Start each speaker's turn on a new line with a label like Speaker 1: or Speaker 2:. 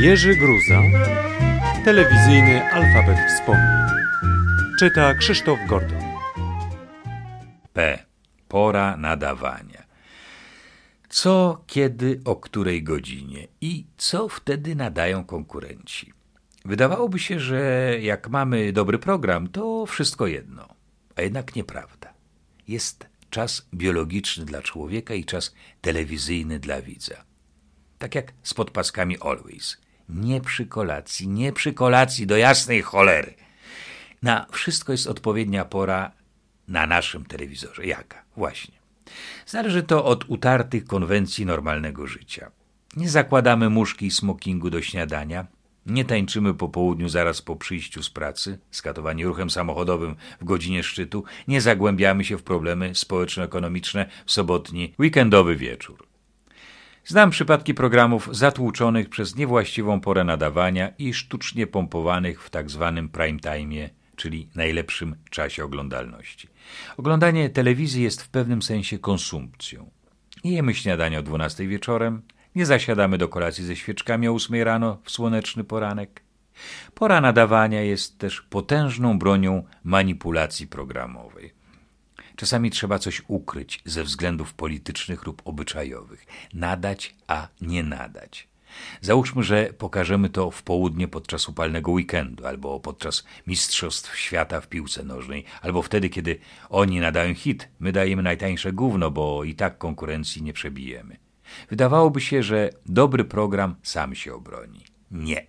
Speaker 1: Jerzy Gruza, telewizyjny alfabet wspomnień. Czyta Krzysztof Gordon.
Speaker 2: P. Pora nadawania. Co, kiedy, o której godzinie i co wtedy nadają konkurenci? Wydawałoby się, że jak mamy dobry program, to wszystko jedno. A jednak nieprawda. Jest czas biologiczny dla człowieka i czas telewizyjny dla widza. Tak jak z podpaskami Always. Nie przy kolacji, nie przy kolacji, do jasnej cholery. Na wszystko jest odpowiednia pora na naszym telewizorze. Jaka? Właśnie. Zależy to od utartych konwencji normalnego życia. Nie zakładamy muszki i smokingu do śniadania, nie tańczymy po południu zaraz po przyjściu z pracy, skatowani ruchem samochodowym w godzinie szczytu, nie zagłębiamy się w problemy społeczno-ekonomiczne w sobotni, weekendowy wieczór. Znam przypadki programów zatłuczonych przez niewłaściwą porę nadawania i sztucznie pompowanych w tak zwanym prime time, czyli najlepszym czasie oglądalności. Oglądanie telewizji jest w pewnym sensie konsumpcją. Jemy śniadania o 12 wieczorem, nie zasiadamy do kolacji ze świeczkami o 8 rano w słoneczny poranek. Pora nadawania jest też potężną bronią manipulacji programowej. Czasami trzeba coś ukryć ze względów politycznych lub obyczajowych, nadać, a nie nadać. Załóżmy, że pokażemy to w południe podczas upalnego weekendu, albo podczas Mistrzostw Świata w piłce nożnej, albo wtedy, kiedy oni nadają hit, my dajemy najtańsze gówno, bo i tak konkurencji nie przebijemy. Wydawałoby się, że dobry program sam się obroni. Nie.